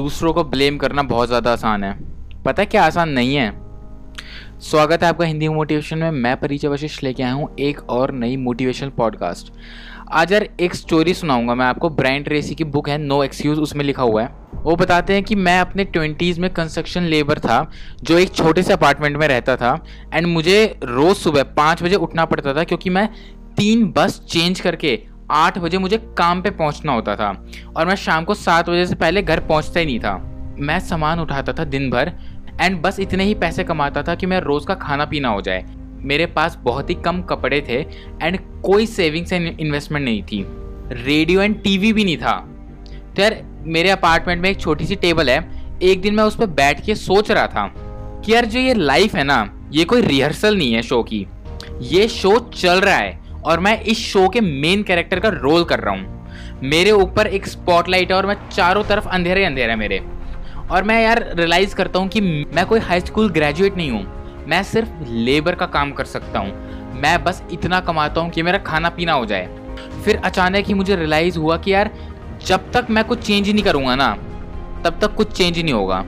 दूसरों को ब्लेम करना बहुत ज़्यादा आसान है। पता है क्या आसान नहीं है? स्वागत है आपका हिंदी मोटिवेशन में। मैं परिचय वशिष्ठ लेके आया हूँ एक और नई मोटिवेशनल पॉडकास्ट। आज यार एक स्टोरी सुनाऊँगा मैं आपको। ब्रांड ट्रेसी की बुक है, नो एक्सक्यूज, उसमें लिखा हुआ है। वो बताते हैं कि मैं अपने ट्वेंटीज़ में कंस्ट्रक्शन लेबर था, जो एक छोटे से अपार्टमेंट में रहता था एंड मुझे रोज़ सुबह पाँच बजे उठना पड़ता था, क्योंकि मैं तीन बस चेंज करके आठ बजे मुझे काम पे पहुँचना होता था और मैं शाम को सात बजे से पहले घर पहुँचता ही नहीं था। मैं सामान उठाता था दिन भर एंड बस इतने ही पैसे कमाता था कि मेरा रोज़ का खाना पीना हो जाए। मेरे पास बहुत ही कम कपड़े थे एंड कोई सेविंग्स एंड इन्वेस्टमेंट नहीं थी। रेडियो एंड टीवी भी नहीं था। तो यार, मेरे अपार्टमेंट में एक छोटी सी टेबल है। एक दिन मैं उस पर बैठ के सोच रहा था कि यार जो ये लाइफ है ना, ये कोई रिहर्सल नहीं है शो की। ये शो चल रहा है। और मैं इस शो के मेन कैरेक्टर का रोल कर रहा हूँ। मेरे ऊपर एक स्पॉटलाइट है और मैं चारों तरफ़ अंधेरे अंधेरे मेरे। और मैं यार रियलाइज़ करता हूँ कि मैं कोई हाई स्कूल ग्रेजुएट नहीं हूँ। मैं सिर्फ़ लेबर का काम कर सकता हूँ। मैं बस इतना कमाता हूँ कि मेरा खाना पीना हो जाए। फिर अचानक ही मुझे रियलाइज़ हुआ कि यार, जब तक मैं कुछ चेंज नहीं करूँगा ना, तब तक कुछ चेंज नहीं होगा।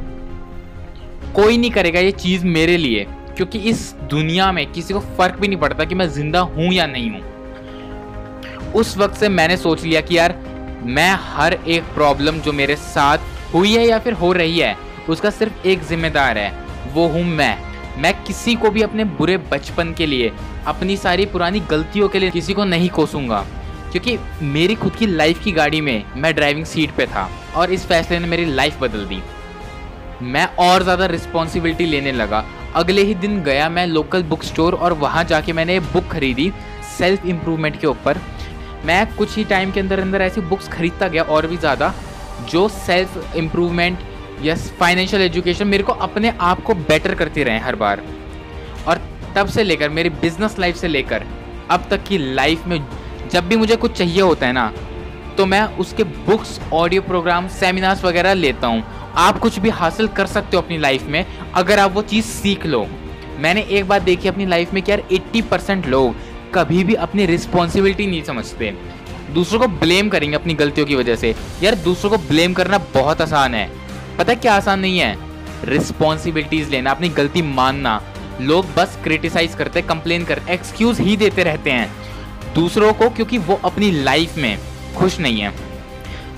कोई नहीं करेगा ये चीज़ मेरे लिए। क्योंकि इस दुनिया में किसी को फ़र्क भी नहीं पड़ता कि मैं ज़िंदा हूँ या नहीं हूँ। उस वक्त से मैंने सोच लिया कि यार, मैं हर एक प्रॉब्लम जो मेरे साथ हुई है या फिर हो रही है, उसका सिर्फ़ एक जिम्मेदार है, वो हूँ मैं। मैं किसी को भी अपने बुरे बचपन के लिए, अपनी सारी पुरानी गलतियों के लिए किसी को नहीं कोसूँगा। क्योंकि मेरी खुद की लाइफ की गाड़ी में मैं ड्राइविंग सीट पे था और इस फैसले ने मेरी लाइफ बदल दी। मैं और ज़्यादा रिस्पॉन्सिबिलिटी लेने लगा अगले ही दिन गया मैं लोकल बुक स्टोर और वहाँ जाके मैंने बुक खरीदी सेल्फ इम्प्रूवमेंट के ऊपर। मैं कुछ ही टाइम के अंदर अंदर ऐसी बुक्स खरीदता गया और भी ज़्यादा, जो सेल्फ इम्प्रूवमेंट या फाइनेंशियल एजुकेशन मेरे को अपने आप को बेटर करती रहे हर बार। और तब से लेकर, मेरी बिज़नेस लाइफ से लेकर, अब तक की लाइफ में जब भी मुझे कुछ चाहिए होता है ना तो मैं उसके बुक्स ऑडियो प्रोग्राम सेमिनार्स वगैरह लेता हूँ। आप कुछ भी हासिल कर सकते हो अपनी लाइफ में अगर आप वो चीज़ सीख लो। मैंने एक बात देखी अपनी लाइफ में कि यार 80 परसेंट लोग कभी भी अपनी रिस्पॉन्सिबिलिटी नहीं समझते। दूसरों को ब्लेम करेंगे अपनी गलतियों की वजह से। यार दूसरों को ब्लेम करना बहुत आसान है। पता क्या आसान नहीं है? रिस्पॉन्सिबिलिटीज लेना, अपनी गलती मानना। लोग बस क्रिटिसाइज करते कंप्लेन करते एक्सक्यूज ही देते रहते हैं। दूसरों को, क्योंकि वो अपनी लाइफ में खुश नहीं है।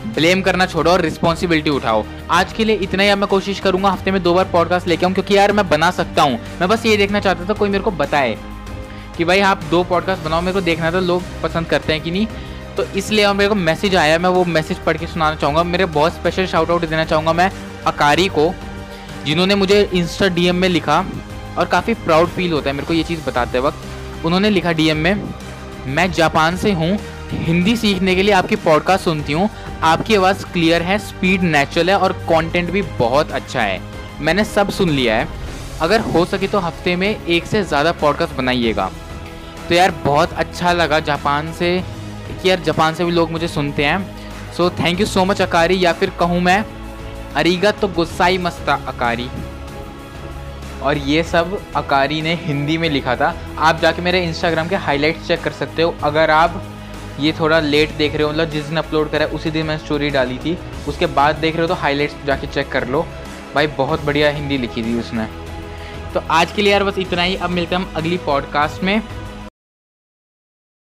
ब्लेम करना छोड़ो और रिस्पॉन्सिबिलिटी उठाओ। आज के लिए इतना ही मैं कोशिश करूँगा, हफ़्ते में दो बार पॉडकास्ट लेके आऊँ, क्योंकि यार मैं बना सकता हूँ। मैं बस ये देखना चाहता था, कोई मेरे को बताए कि भाई आप दो पॉडकास्ट बनाओ, मेरे को देखना था, लोग पसंद करते हैं कि नहीं। तो इसलिए मेरे को मैसेज आया, मैं वो मैसेज पढ़ के सुनाना चाहूँगा। मेरे बहुत स्पेशल शाउट आउट देना चाहूँगा मैं अकारी को, जिन्होंने मुझे इंस्टा डीएम में लिखा और काफ़ी प्राउड फील होता है मेरे को ये चीज़ बताते वक्त। उन्होंने लिखा डीएम में, मैं जापान से हूँ हिंदी सीखने के लिए आपकी पॉडकास्ट सुनती हूँ। आपकी आवाज़ क्लियर है स्पीड नेचुरल है और कंटेंट भी बहुत अच्छा है। मैंने सब सुन लिया है। अगर हो सके तो हफ़्ते में एक से ज़्यादा पॉडकास्ट बनाइएगा। तो यार, बहुत अच्छा लगा जापान से कि यार जापान से भी लोग मुझे सुनते हैं। So thank you so much अकारी या फिर कहूँ मैं अरीगा तो गुस्साई मस्ता अकारी और ये सब अकारी ने हिंदी में लिखा था। आप जाके मेरे इंस्टाग्राम के हाईलाइट्स चेक कर सकते हो। अगर आप ये थोड़ा लेट देख रहे हो मतलब जिस दिन अपलोड करा है उसी दिन मैंने स्टोरी डाली थी। उसके बाद देख रहे हो तो हाईलाइट्स जाके चेक कर लो। भाई, बहुत बढ़िया हिंदी लिखी थी उसने। तो आज के लिए यार बस इतना ही। अब मिलते हैं हम अगली पॉडकास्ट में।